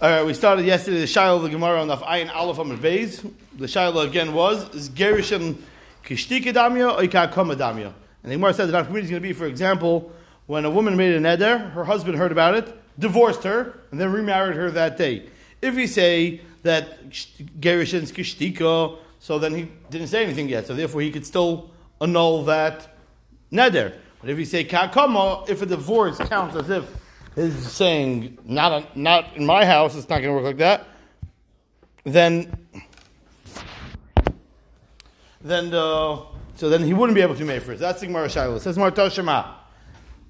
All right, we started yesterday the shaila of the Gemara on the Ayin Aleph Amud Beis. The shaila again was is Gerishim Kishtika Damya or Kakoma Damya. And the Gemara said that Nafkamid is going to be, for example, when a woman made a neder, her husband heard about it, divorced her, and then remarried her that day. If we say that Gerishim is Kishtika, so then he didn't say anything yet, so therefore he could still annul that neder. But if you say Kakoma, if a divorce counts as if is saying not a, not in my house, it's not going to work like that. Then, then the, so then he wouldn't be able to make first. That's the Gemara shaila. Says Mar Toshima.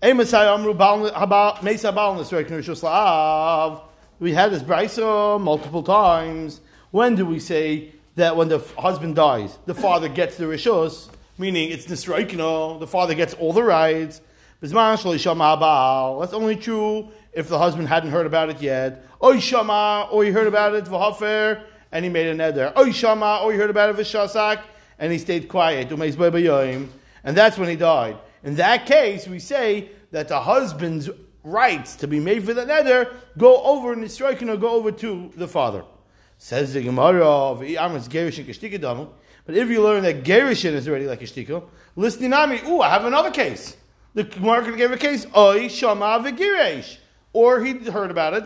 We had this brisa multiple times. When do we say that when the husband dies, the father gets the rishos, meaning it's nisraikino, the father gets all the rights, that's only true if the husband hadn't heard about it yet. Oy shama, or he heard about it, v'hafer, and he made a neder. Oy shama, or he heard about it, v'shasak, and he stayed quiet. And that's when he died. In that case, we say that the husband's rights to be made for the neder go over in the striking or go over to the father. Says the Gemara of But if you learn that Gerishin is already like a listening on me, ooh, I have another case the Gemara gave a case, Oy Shama V'giresh. Or he heard about it,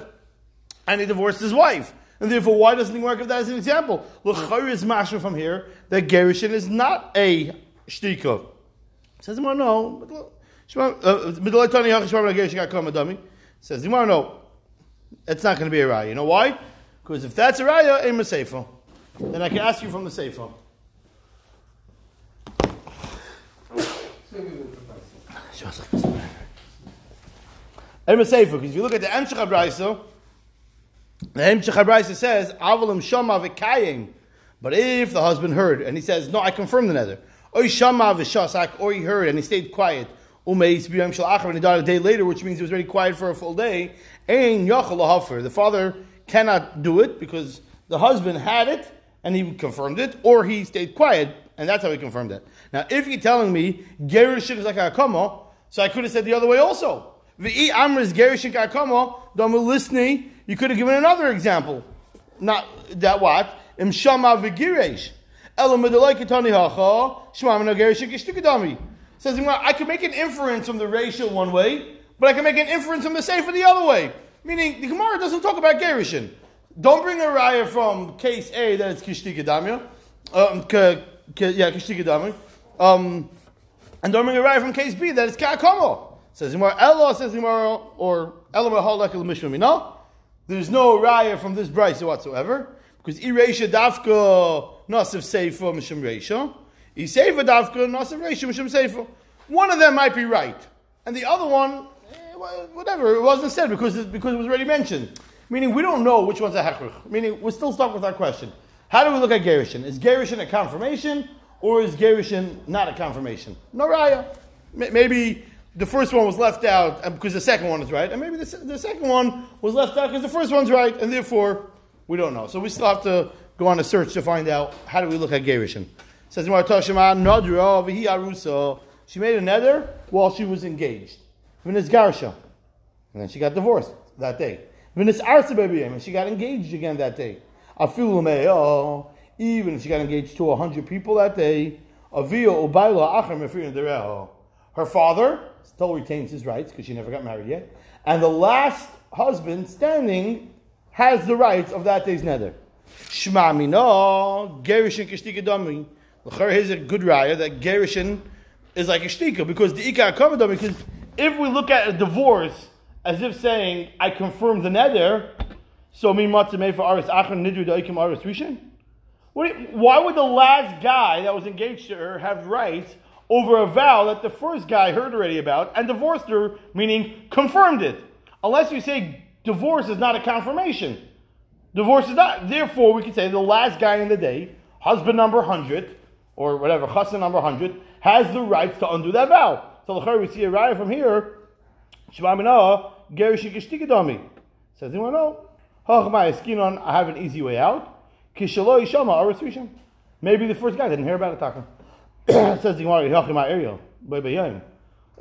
and he divorced his wife. And therefore, why doesn't the Gemara give that as an example? L'chayr is mashma from here that Gerishin is not a shtika. Says the Gemara, no. Says the Gemara, no. It's not going to be a raya. You know why? Because if that's a raya, aim a sefer. Then I can ask you from the sefer. Emma Sefer, because if you look at the Emshach Abraisa, the Emshach Abraisa says, Avalim Shama V'kayim. But if the husband heard, and he says, no, I confirm the nether, or Shama V'shasak, or he heard, and he stayed quiet, Umeis B'yam Shal and he died a day later, which means he was very quiet for a full day, Ein Yachal The father cannot do it, because the husband had it, and he confirmed it, or he stayed quiet, and that's how he confirmed it. Now, if you're telling me Gerushin Akama, so I could have said the other way also. Amris Listening, you could have given another example. Not that what? Im Shama V'giresh. Elam Ketani Hacha, Shmamina Gerushin Kishtikadami. Says I can make an inference from the racial one way, but I can make an inference from the Sefer the other way. Meaning, the Gemara doesn't talk about Gerushin. Don't bring a raya from case A that it's Kishtikadamia. Um, yeah, Kishtikadamia. Um, and don't bring a raya from case B that it's Ka'akomo. Says Imar Elo, says Imar, or Ella Mahalak el No, There's no raya from this brisa whatsoever. Because Ireisha Dafka Nasiv Seifa Mishim Reisha. Iseifa Dafka Nasiv Reisha Mishim Seifa. One of them might be right. And the other one, eh, whatever, it wasn't said because it, because it was already mentioned. Meaning we don't know which one's a hechrich. Meaning we're still stuck with our question. How do we look at Gerishin? Is Gerishin a confirmation or is Gerishin not a confirmation? No raya. Maybe the first one was left out um, because the second one is right, and maybe the, the second one was left out because the first one's right, and therefore we don't know. So we still have to go on a search to find out how do we look at Gerishin. Says She made a nether while she was engaged. V'nis Garsha. And then she got divorced that day. V'nis Arsa and she got engaged again that day. Afilu even if she got engaged to 100 people that day, her father still retains his rights because she never got married yet, and the last husband standing has the rights of that day's nether. Dami. Here's a good raya that gerishin is like a shtika because the ikar covered because if we look at a divorce as if saying, I confirm the nether, so me matzah for aris achar nidru daikim aris rishon. Why would the last guy that was engaged to her have rights over a vow that the first guy heard already about and divorced her, meaning confirmed it? Unless you say divorce is not a confirmation. Divorce is not. Therefore, we can say the last guy in the day, husband number 100, or whatever, husband number 100, has the rights to undo that vow. So the we see a raya from here. Says anyone know? I have an easy way out. Maybe the first guy didn't hear about it, Taka. Says the Gemara,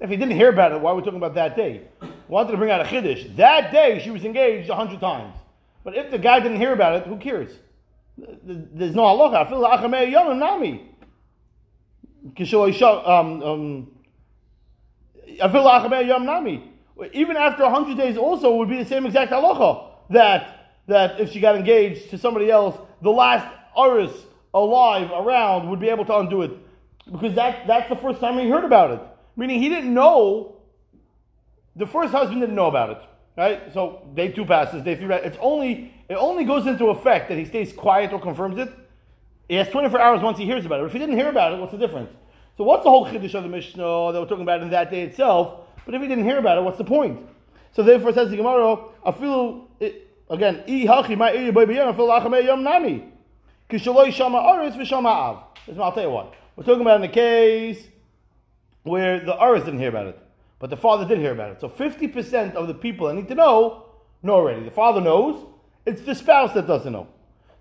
if he didn't hear about it, why are we talking about that day? Wanted to bring out a chiddush. That day she was engaged a hundred times. But if the guy didn't hear about it, who cares? There's no halacha. I feel achamei yom nami. Um, um, yom nami. Even after hundred days, also would be the same exact halacha that that if she got engaged to somebody else, the last aris alive around would be able to undo it because that that's the first time he heard about it. Meaning he didn't know. The first husband didn't know about it. Right? So day two passes, day three. It's only it only goes into effect that he stays quiet or confirms it. He has 24 hours once he hears about it. But if he didn't hear about it, what's the difference? So what's the whole chiddush of the Mishnah that we're talking about in that day itself? But if he didn't hear about it, what's the point? So therefore, says the Gemara, feel again, i hachi my i boy b'yom, feel lachamei yom nami. Kishaloi shama aris v'shama av. I'll tell you what. We're talking about in the case where the aris didn't hear about it. But the father did hear about it. So 50% of the people that need to know know already. The father knows, it's the spouse that doesn't know.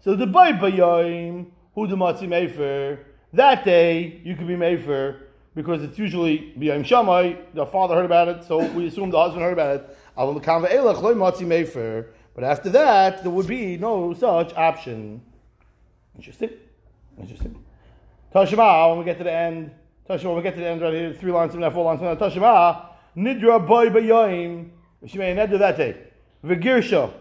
So the boy bayayim, who the matzi mefer, that day you could be mefer because it's usually b'yayim shamay, the father heard about it, so we assume the husband heard about it. But after that, there would be no such option. Interesting. Interesting. Tashma, when we get to the end, Tashma, when we get to the end right here, three lines from that, four lines from that, Nidra boy bayoim. She made an that day. Vigirsha.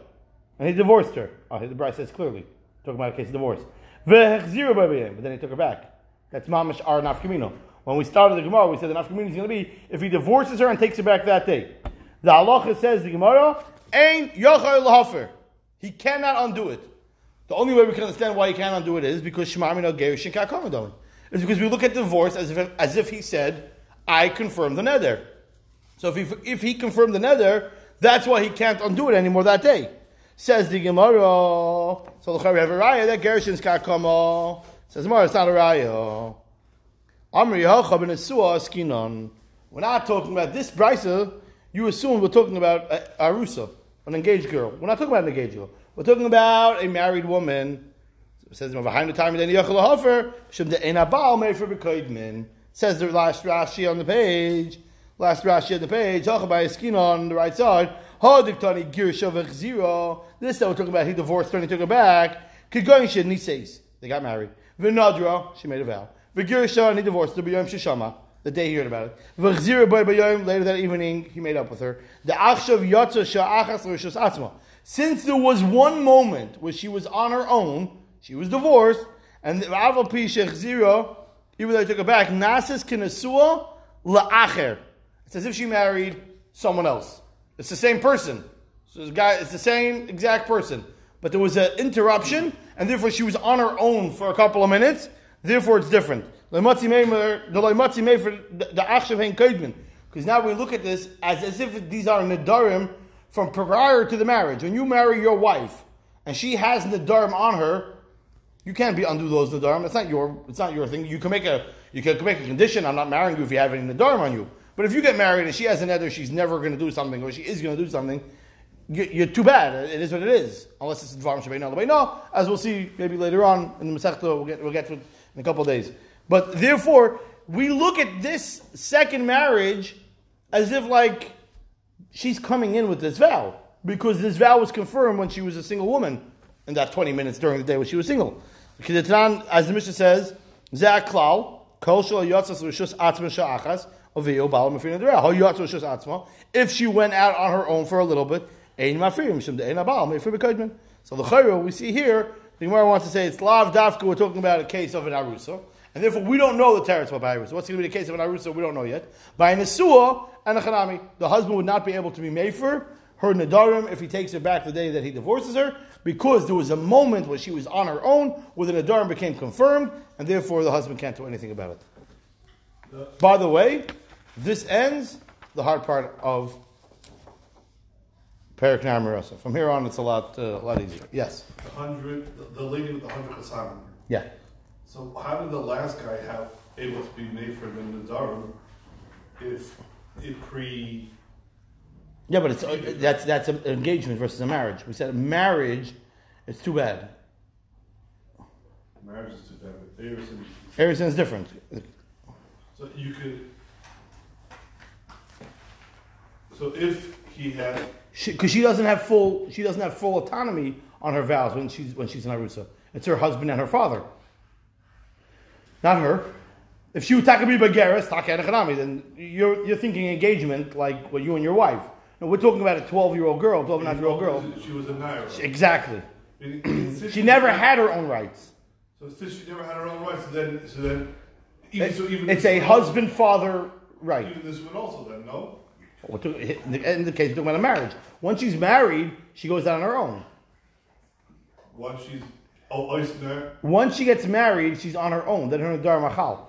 And he divorced her. Oh, the bride says clearly. Talking about a case of divorce. Vehechziru bayoim. But then he took her back. That's mamish ar nafkamino. When we started the Gemara, we said the nafkamino is going to be if he divorces her and takes her back that day. The halacha says the Gemara, Ein yochai lahafer. He cannot undo it. The only way we can understand why he can't undo it is because Shema Amino Gerishin Kakomadon. It's because we look at divorce as if, as if he said, I confirm the nether. So if he, if he confirmed the nether, that's why he can't undo it anymore that day. Says the Gemara. So the have a raya that Gerushin kakama. Says Gemara, it's not a raya. Amri Hacha ben Skinon. We're not talking about this brisa. You assume we're talking about a, arusa, an engaged girl. We're not talking about an engaged girl. We're talking about a married woman. It says the time of the Yachal Hofer, Says the last Rashi on the page. Last Rashi on the page, by skin on the right side. Hadiktani Girshavach zero. This that we're talking about, he divorced her and he took her back. They got married. Vinadra, she made a vow. And he divorced her. The day he heard about it. Later that evening, he made up with her. Since there was one moment where she was on her own, she was divorced, and even though he took her back, nasas kinasua la'acher. It's as if she married someone else. It's the same person. So the guy, it's the same exact person. But there was an interruption, and therefore she was on her own for a couple of minutes. Therefore, it's different. Because now we look at this as, as if these are nadarim from prior to the marriage. When you marry your wife and she has nadarim on her, you can't be undo those nadarim. It's not your. It's not your thing. You can make a. You can make a condition. I'm not marrying you if you have any nadarim on you. But if you get married and she has an she's never going to do something, or she is going to do something, you're too bad. It is what it is. Unless it's Dvarim Shabbat No, as we'll see maybe later on in the Masechta, we'll get, we'll get to it in a couple of days. But therefore, we look at this second marriage as if like she's coming in with this vow. Because this vow was confirmed when she was a single woman in that 20 minutes during the day when she was single. Because it's not, as the Mishnah says, Zak Klal, Kol Shal Yotzas Rishus Atzma Sha'achas, if she went out on her own for a little bit, so the chayra we see here, the Gemara wants to say it's lav dafka. We're talking about a case of an arusa, and therefore we don't know the teretz about arusa. What's going to be the case of an arusa? We don't know yet. By an asua and a chanami, the husband would not be able to be mefer her nadarim if he takes her back the day that he divorces her, because there was a moment where she was on her own, where the nadarim became confirmed, and therefore the husband can't do anything about it. By the way, this ends the hard part of Perik Marasa. From here on, it's a lot, uh, a lot easier. Yes. The hundred, the, the lady with the hundred kasanim. Yeah. So how did the last guy have able to be made for the Nadarim if it pre? Yeah, but it's uh, that's that's an engagement versus a marriage. We said marriage, it's too bad. Marriage is too bad. Erison. Erison is different. So you could So if he had, because she, doesn't have full she doesn't have full autonomy on her vows when she's when she's an arusa. It's her husband and her father, not her. If she would take me bageres, then you're you're thinking engagement like what you and your wife. No, we're talking about a twelve year old girl, twelve and a half year old girl. She was a naira. Exactly. She never had her own rights. So since she never had her own rights, so then so then even, so even It's a husband father right. Even this one also then no. We're In the, in the case, we're talking about a marriage. Once she's married, she goes out on her own. Once she's Once she gets married, she's on her own. Then her dar machal.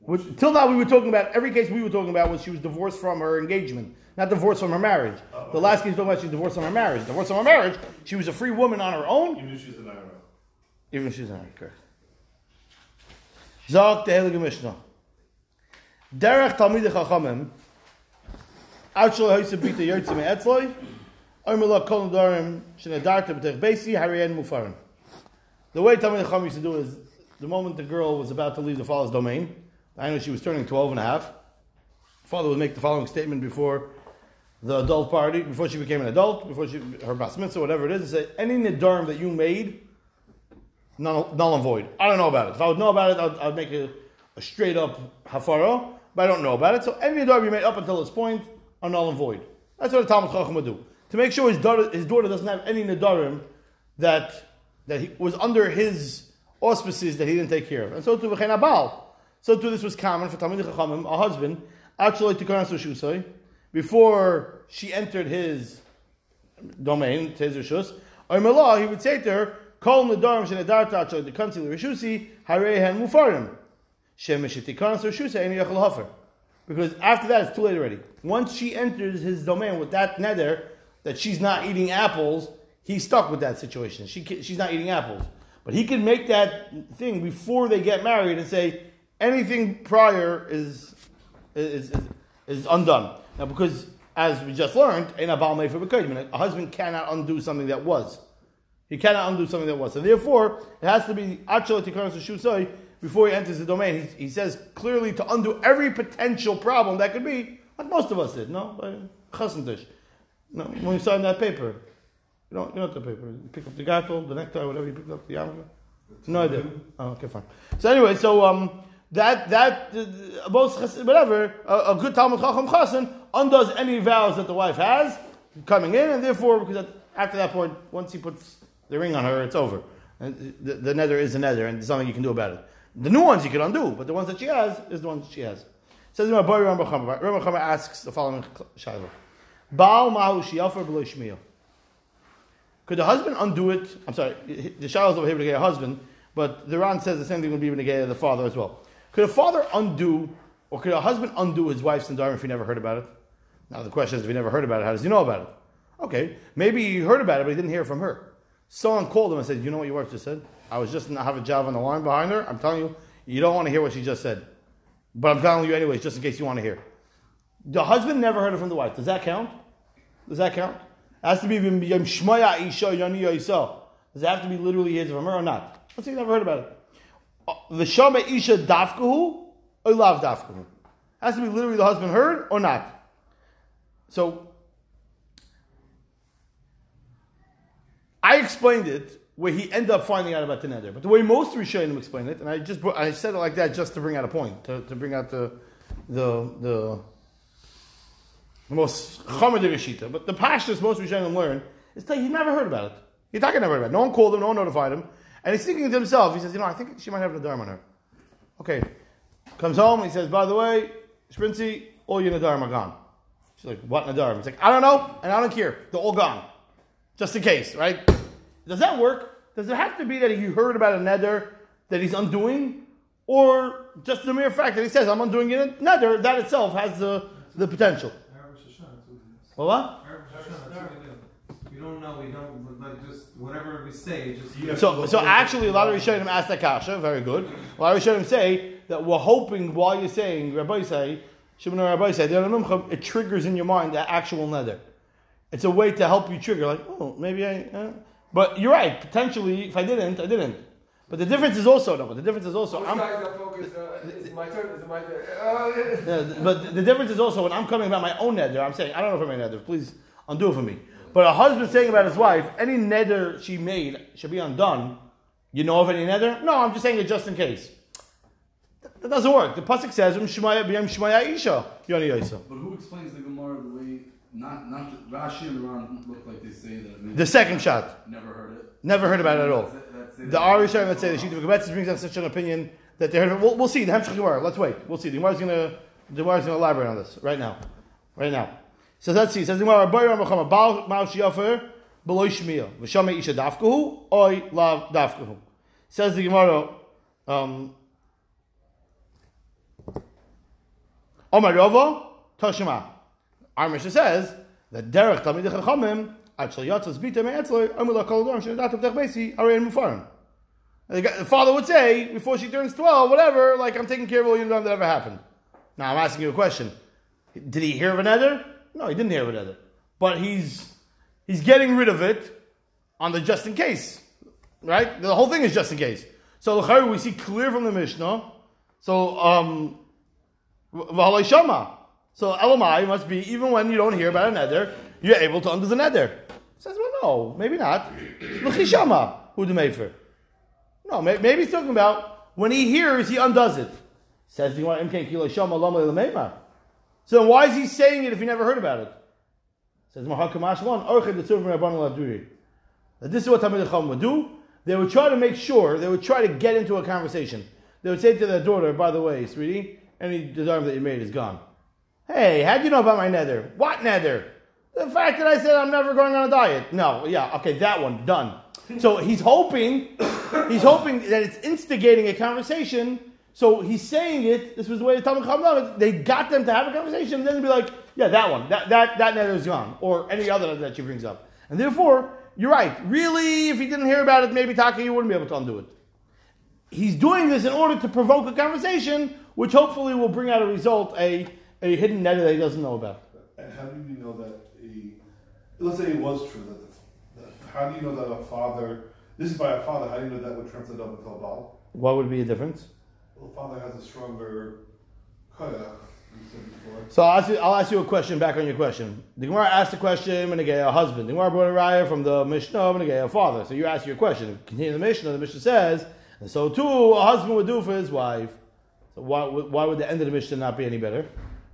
Which, till now, we were talking about every case we were talking about was she was divorced from her engagement, not divorced from her marriage. The last case we're talking about she's divorced from her marriage. Divorced from her marriage, she was a free woman on her own, even if she's a naira. even if she's married. Correct. Zog the Heilige Mishnah. Derech Talmidei Chachamim, Outshel Hoyse Bita Yotze Me Etzloi, The way Talmidei Chachamim used to do is, the moment the girl was about to leave the father's domain, I know she was turning 12 and a half, father would make the following statement before the adult party, before she became an adult, before she, her bas mitzvah, whatever it is, and say, any nedarim that you made, null, null and void. I don't know about it. If I would know about it, I'd, I'd make a, a straight up hafara, but I don't know about it. So any nedarim you made up until this point are null and void. That's what a Talmud Chacham would do. To make sure his daughter, his daughter doesn't have any nedarim that, that he, was under his auspices that he didn't take care of. And so to V'chein Abal. So too this was common for Talmud Chachamim, a husband, actually to before she entered his domain, his Rishus, or Malah, he would say to her, Kol Nadarim Shenedarta Achoi the Kansi Rishusi, Harehen Mufarim. Shem Meshitikaran Sushusai, Ein Yachal Hafer. Because after that, it's too late already. Once she enters his domain with that nether, that she's not eating apples, he's stuck with that situation. She, she's not eating apples. But he can make that thing before they get married and say, anything prior is, is, is, is undone. Now, because as we just learned, in a a husband cannot undo something that was. He cannot undo something that was. So therefore, it has to be before he enters the domain. He, he says clearly to undo every potential problem that could be, like most of us did, no? By Chasantish. No, when you sign that paper. You don't, you don't have the paper. You pick up the gatel, the necktie, whatever you pick up, the yarmulke. No idea. Oh, okay, fine. So anyway, so um, that that uh, whatever a, a good Talmud Chacham Chassan undoes any vows that the wife has coming in, and therefore, because after that point, once he puts the ring on her, it's over. And the, the nether is the nether, and there's nothing you can do about it. The new ones you can undo, but the ones that she has is the ones she has. Says my boy Rambam. Rambam asks the following shaila: Baal mahu. Could the husband undo it? I'm sorry, the shaila is over here to get a husband, but the Ran says the same thing would be when to the father as well. Could a father undo, or could a husband undo his wife's nadarim if he never heard about it? Now the question is, if he never heard about it, how does he know about it? Okay, maybe he heard about it, but he didn't hear from her. Someone called him and said, "You know what your wife just said? I was just have a job on the line behind her. I'm telling you, you don't want to hear what she just said, but I'm telling you anyways, just in case you want to hear." The husband never heard it from the wife. Does that count? Does that count? It has to be Shmaya Isha Yani. Does it have to be literally his from her or not? Let's say you never heard about it. Uh, The Shama Isha Dafkahu or Lav Dafkahu. Has to be literally the husband heard or not. So I explained it where he ended up finding out about the nether. But the way most Rishonim explain it, and I just I said it like that just to bring out a point, to, to bring out the the the, the most chomer Rishita. But the pashtas most Rishonim learn is that he never heard about it. He never heard about it. No one called him, no one notified him. And he's thinking to himself, he says, you know, I think she might have a Nadarm on her. Okay. Comes home, he says, by the way, Sprincy, all your Nadarm are gone. She's like, what Nadarm? He's like, I don't know, and I don't care. They're all gone. Just in case, right? Does that work? Does it have to be that he heard about a nether that he's undoing? Or just the mere fact that he says, I'm undoing a nether, that itself has the, the potential. Well, what? We don't know. We don't like just whatever we say. Just Yeah. So, so actually, a lot of Rishonim ask that kasha. Very good. A lot of Rishonim say that we're hoping while you're saying Rabbi say Shimon or Rabbi say it triggers in your mind that actual nether. It's a way to help you trigger, like, oh, maybe I. Uh. But you're right. Potentially, if I didn't, I didn't. But the difference is also no. But the difference is also Most I'm, focused. Uh, it's my turn. It's my turn. Uh, Yeah, but the difference is also when I'm coming about my own neder, I'm saying, I don't know if I'm a neder, please undo it for me. But a husband saying about his wife, any neder she made should be undone. You know of any neder? No, I'm just saying it just in case. That, that doesn't work. The Pasuk says, "Um Shemaya b'yam Shemaya Isha, Yoni Yosef." But who explains the Gemara the way, not, not the, Rashi and the Ram look like they say that The second shot. never heard it. Never heard about it at all. The Ari Shem, let's say, the of Gebetzis brings out such an opinion that they heard. We'll, we'll see. The Hemshech Gemara. Let's wait. We'll see. The Gemara is going to the Gemara's going to elaborate on this right now. Right now. So let's see. Says the Gemara, Boy Ram Bechama, Baal Mao Shiafer, Beloy Shmiya, V'Shama Isha Dafkahu, Oy Lav Dafkahu. Says the Gemara, um, Omar Rova, Toshima. Our Mishnah says that Derech Talmid Chachamim, The father would say, before she turns 12, whatever, like, I'm taking care of all you know that ever happened. Now, I'm asking you a question. Did he hear of an ether? No, he didn't hear of an ether. But he's, he's getting rid of it on the just in case. Right? The whole thing is just in case. So, we see clear from the Mishnah. So, um, shama. So, Elamai must be, even when you don't hear about a nether, you're able to undo the nether. No, maybe not. L'chi shama, who the mefer. No, may- maybe he's talking about when he hears, he undoes it. Says the Gemara, "Imkein kilo shama lama lemeimar." So then why is he saying it if he never heard about it? Says Mahakamash one, Orchid the Rabban. That this is what Tamid Chacham would do. They would try to make sure, they would try to get into a conversation. They would say to their daughter, by the way, sweetie, any desire that you made is gone. Hey, how'd you know about my nether? What nether? The fact that I said I'm never going on a diet. No, yeah, okay, that one, done. So he's hoping, he's hoping that it's instigating a conversation. So he's saying it, this was the way the Talmud it. They got them to have a conversation, and then be like, yeah, that one, that, that, that nether is gone. Or any other that she brings up. And therefore, you're right. Really, if he didn't hear about it, maybe Taka, you wouldn't be able to undo it he's doing this in order to provoke a conversation, which hopefully will bring out a result, a, a hidden net that he doesn't know about. And how do you know that let's say it was true that, that how do you know that a father, this is by a father, how do you know that would translate up into a Baal? What would be the difference? Well, the father has a stronger koyach, you said before. So I'll ask, you, I'll ask you a question back on your question. The Gemara asked the question when a husband. The Gemara brought a raya from the Mishnah when a father. So you ask your question. Continue the Mishnah. The Mishnah says, and so too a husband would do for his wife. So why, why would the end of the Mishnah not be any better? The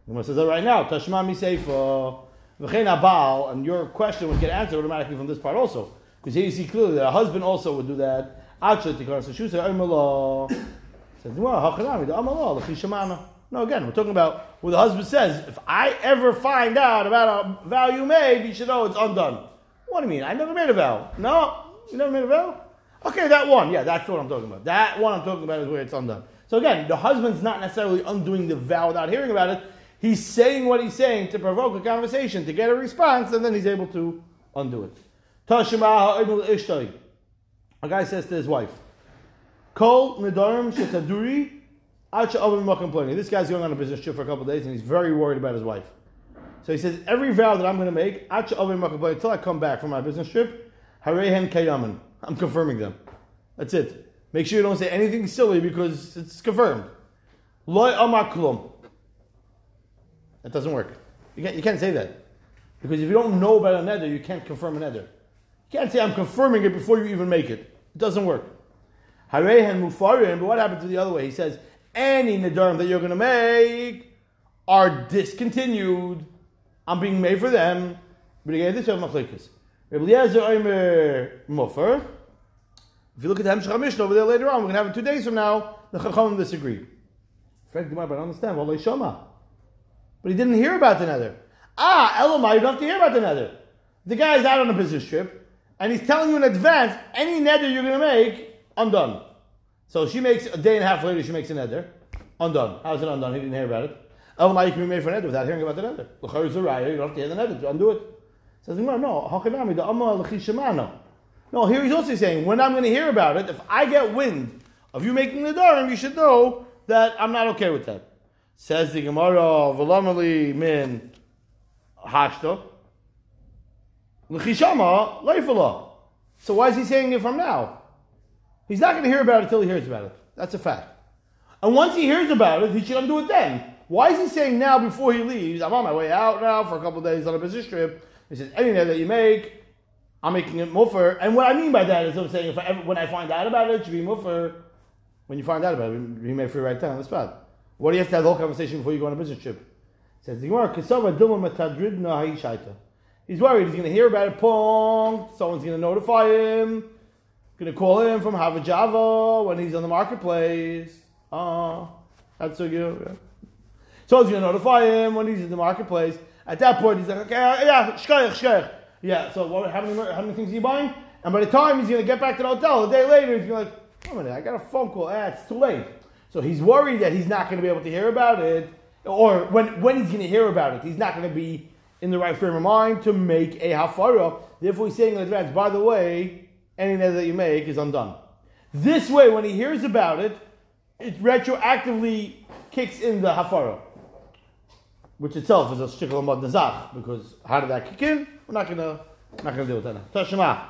Gemara says that right now. Tashma mi seifa v'chein abal, and your question would get answered automatically from this part also, because here you see clearly that a husband also would do that. No, again, we're talking about where the husband says, if I ever find out about a vow you made, you should know it's undone. What do you mean? I never made a vow. No, you never made a vow? Okay, that one. Yeah, that's what I'm talking about. That one I'm talking about is where it's undone. So again, the husband's not necessarily undoing the vow without hearing about it. He's saying what he's saying to provoke a conversation, to get a response, and then he's able to undo it. A guy says to his wife, Kol nidarim shetaduri. This guy's going on a business trip for a couple days and he's very worried about his wife. So he says, every vow that I'm going to make, until I come back from my business trip, Harehen Kayaman. I'm confirming them. That's it. Make sure you don't say anything silly because it's confirmed. Loy. That doesn't work. You can't, you can't say that. Because if you don't know about a nether, you can't confirm a nether. You can't say, I'm confirming it before you even make it. It doesn't work. Harehen Mufarim, but what happened to the other way? He says, any Nadarim that you're going to make are discontinued. I'm being made for them. But again, this is Machlikas. Omer Muffer. If you look at the Hemshech Mishnah over there later on, we're going to have it two days from now. The Chachamim disagree. Frank Gemara, but I don't understand. Well, Shama. But he didn't hear about the nether. Ah, Elamai, you don't have to hear about the nether. The guy's out on a business trip, and he's telling you in advance any nether you're going to make, undone. So she makes a day and a half later. She makes a nether, undone. How's it undone? He didn't hear about it. Elamai, you can be made for a nether without hearing about the nether. L'char is a raya. You don't have to hear the nether undo it. Says Gemara, no. Hachanami the amma. No, here he's also saying when I'm going to hear about it, if I get wind of you making the darim, you should know that I'm not okay with that. Says the Gemara, v'lamali min hashta. L'chishama leifala. So why is he saying it from now? He's not going to hear about it until he hears about it. That's a fact. And once he hears about it, he should undo it then. Why is he saying now before he leaves, I'm on my way out now for a couple days on a business trip? He says, any that you make, I'm making it muffer. And what I mean by that is I'm saying if I ever, when I find out about it, it should be muffer. When you find out about it, be made free right down on the spot. What do you have to have the whole conversation before you go on a business trip? Says the Gemara. He's worried he's going to hear about it. Pong. Someone's going to notify him. Going to call him from Havajava when he's on the marketplace. Ah, that's so good. Yeah. Someone's going to notify him when he's in the marketplace. At that point, he's like, okay, yeah, shkayach, shkayach. Yeah. So what, how many how many things are you buying? And by the time he's going to get back to the hotel, a day later, he's going to like, wait a minute, I got a phone call. Ah, it's too late. So he's worried that he's not going to be able to hear about it, or when, when he's going to hear about it, he's not going to be in the right frame of mind to make a hafara. Therefore, he's saying in advance, by the way, any net that you make is undone. This way, when he hears about it, it retroactively kicks in the hafara, which itself is a shikal amad nazach, because how did that kick in? We're not to not to deal with that now. Tashema.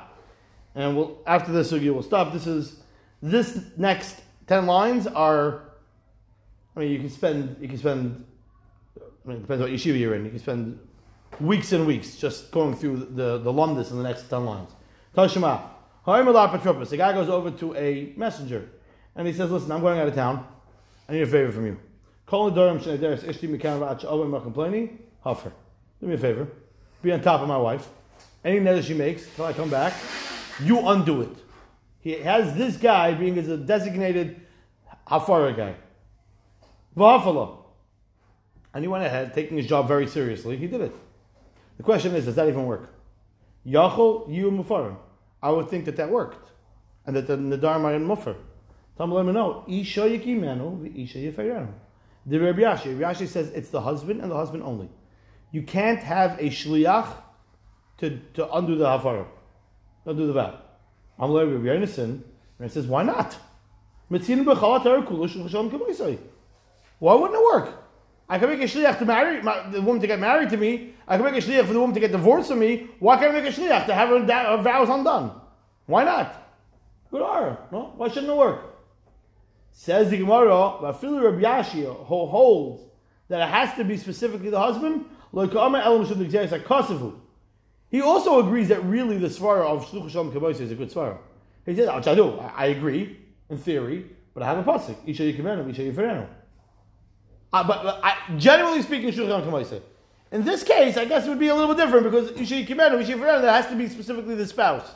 And we'll, after this, we'll stop. This is, this next 10 lines are, I mean, you can spend, you can spend, I mean, it depends what yeshiva you're in. You can spend weeks and weeks just going through the, the lumdis in the next 10 lines. Tashema. The guy goes over to a messenger and he says, Listen, I'm going out of town. I need a favor from you. Call the Durham Shneideris Ishti Mikan complaining. Huffer. Do me a favor. Be on top of my wife. Any net she makes till I come back, you undo it. He has this guy being as a designated Hafara guy. V'hafala. And he went ahead, taking his job very seriously. He did it. The question is, does that even work? Yachol, you mufarim. I would think that that worked. And that the Nadar muffer. Tell me, let me know. Isha yikimenu, Isha yifeirenu. The Rabbi Yashi, Rabbi Yashi says it's the husband and the husband only. You can't have a shliach to, to undo the hafara, undo the vow. I'm Rabbi Yonason, and he says, why not? Why wouldn't it work? I can make a shliach to marry my, the woman to get married to me. I can make a shliach for the woman to get divorced from me. Why can't I make a shliach to have her, her vows undone? Why not? Good are. No? Why shouldn't it work? Says the Gemara, Vafilu Rabbi Yashia, who holds that it has to be specifically the husband, he also agrees that really the svara of Shluch Shalom is a good svara. He says, I do, I agree, in theory, but I have a pasuk, Isha Yikimenu, Isha Yiferenu. Uh, but, but I, generally speaking, Shalom Kabbalah. In this case, I guess it would be a little bit different because Isha Yikimenu, Isha Yiferenu, that has to be specifically the spouse.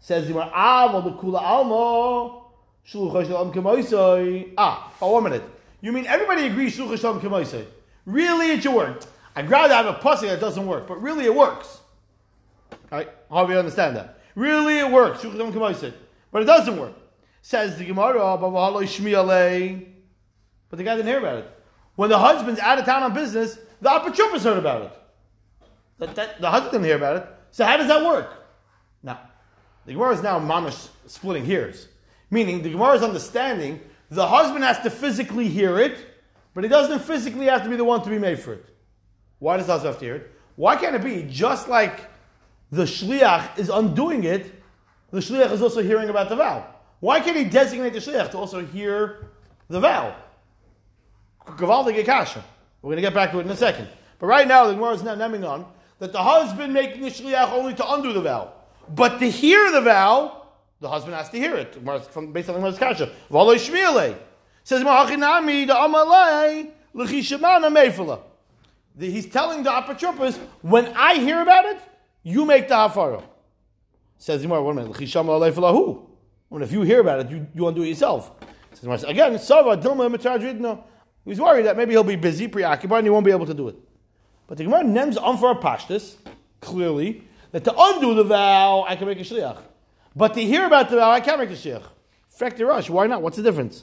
Says the Gemara, the Kula Shalom Kabbalah. Ah, oh, one minute. You mean everybody agrees Shalom Kabbalah? Really, it should work. I'd rather have a pussy that doesn't work, but really it works. Right? How do you understand that? Really it works. But it doesn't work. Says the Gemara, but the guy didn't hear about it. When the husband's out of town on business, the apotropos heard about it. That, that, the husband didn't hear about it. So how does that work? Now, the Gemara is now mamish splitting hairs. Meaning, the Gemara is understanding the husband has to physically hear it, but he doesn't physically have to be the one to be made for it. Why does the husband have to hear it? Why can't it be just like the shliach is undoing it, the shliach is also hearing about the vow. Why can't he designate the shliach to also hear the vow? Gavaldig kasha. We're going to get back to it in a second. But right now, the Gemara is now naming on that the husband making the shliach only to undo the vow, but to hear the vow, the husband has to hear it. From based on the Gemara's kasha, v'aloi shmiele says Mahachinami the amalei l'chishamana meifala. He's telling the apotropos when I hear about it, you make the hafara. Says Gemara, wait a minute, l'chisham When if you hear about it, you, you undo it yourself. Again. He's worried that maybe he'll be busy, preoccupied, and he won't be able to do it. But the Gemara nems for a pashtus, clearly, that to undo the vow, I can make a shliach. But to hear about the vow, I can't make a shliach. Fact the rush, why not? What's the difference?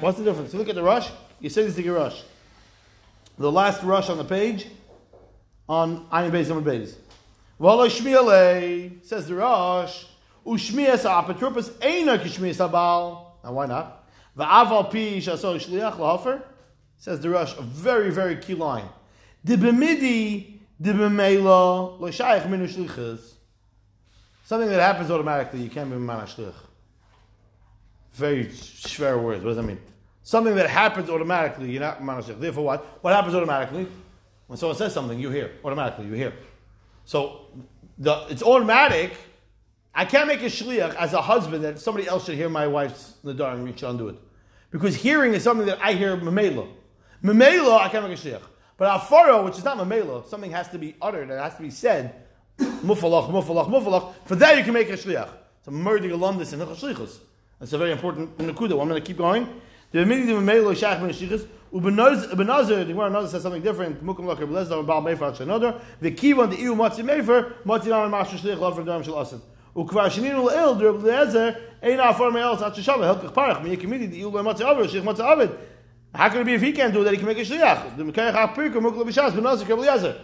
What's the difference? You look at the rush, you say this to rush. The last rush on the page, on Ayin Beis Amud Beis. V'alo shmiele, says the Rosh, ushmias ha'apotropos eina kishmias ha'bal. Now why not? V'aval pi shaso shliach lahofer, says the Rush, a very, very key line. Dibemidi dibemela lo shayach minu shlichas. Something that happens automatically, you can't be man shlich. Very schwer words. What does that mean? Something that happens automatically. You're not manashich. Therefore, what? What happens automatically? When someone says something, you hear automatically. You hear. So the it's automatic. I can't make a shliach as a husband that somebody else should hear my wife's nadar and reach onto it, because hearing is something that I hear memela. Memela, I can't make a shliach. But afaro, which is not memela, something has to be uttered. It has to be said. Mufalach, mufalach, mufalach. For that you can make a shliach. So murder alumnus and shlichus. That's a very important nakuda. I'm going to keep going. The immediate memela shach ben shlichus. Ubenazir, the Gemara Nazir says something different. Mukum lakar blezda and baal mefer another. The kivan the iu matzi mefer matzi nam master shlich lav from asid. Me'el tzat shava helkach parach mi yekimidi the iu lo matzi avid shlich matzi. How can it be if he can't do that? He can make a shliach. The mekayach yazer.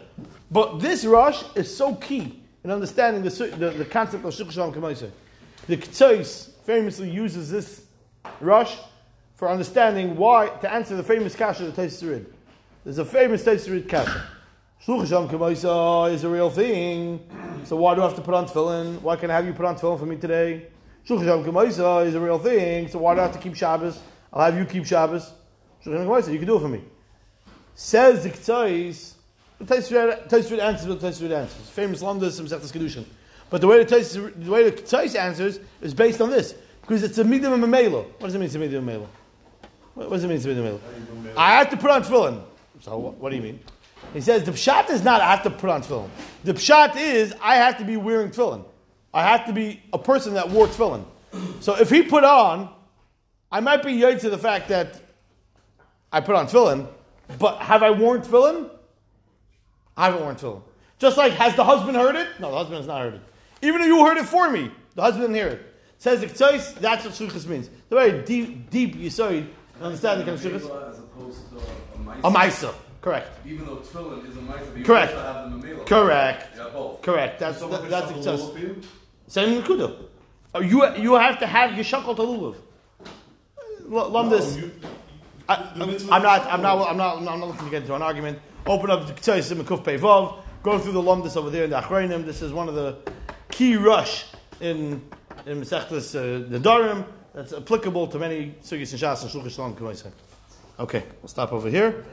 But this rush is so key in understanding the, the, the concept of shlich shalom. The Ketzos famously uses this rush for understanding why, to answer the famous kasha of the Taisarid. There's a famous Taisarid kasha. Shluch Hashem Kamaisa is a real thing. So why do I have to put on tefillin? Why can't I have you put on tefillin for me today? Shluch Hashem Kamaisa is a real thing. So why do I have to keep Shabbos? I'll have you keep Shabbos. Shluch Hashem Kamaisa, you can do it for me. Says the Ketzos, the Taisarid answers what Taisarid answers. Famous Lamdas, Samsechtas Kedushin. But the way the Taisarid, the way the Ketzos answers is based on this. Because it's a midim and memelo. What does it mean, to a midim and memelo? What does it mean to in the middle? I have to put on tefillin. So what, what do you mean? He says the pshat is not I have to put on tefillin. The pshat is I have to be wearing tefillin. I have to be a person that wore tefillin. So if he put on, I might be yay to the fact that I put on tefillin, but have I worn tefillin? I haven't worn tefillin. Just like has the husband heard it? No, the husband has not heard it. Even if you heard it for me, the husband didn't hear it. Says the Ketzos, that's what shlichus means. The very deep, deep yisoid understand the kind of shlichus. As opposed to a A maisa. Maisa. Correct. Even though tefillin is a maisa, but you Correct. also have the memela. Correct. Yeah, both. Correct. That's Someone that, can that's shuffle success. a little for you? Same Nakuda. Oh, You you have to have Yeshakal Talulav. Lumdis. No, you- I, the I'm mitzvah- I'm not. I'm not. I'm not. I'm not looking to get into an argument. Open up the Ketzos and Kuf Pevov. Go through the Lumdis over there in the Achrayim. This is one of the key rush in in Masechtas uh, the Darim that's applicable to many sugis and shas and shulchan shalom. Okay, we'll stop over here.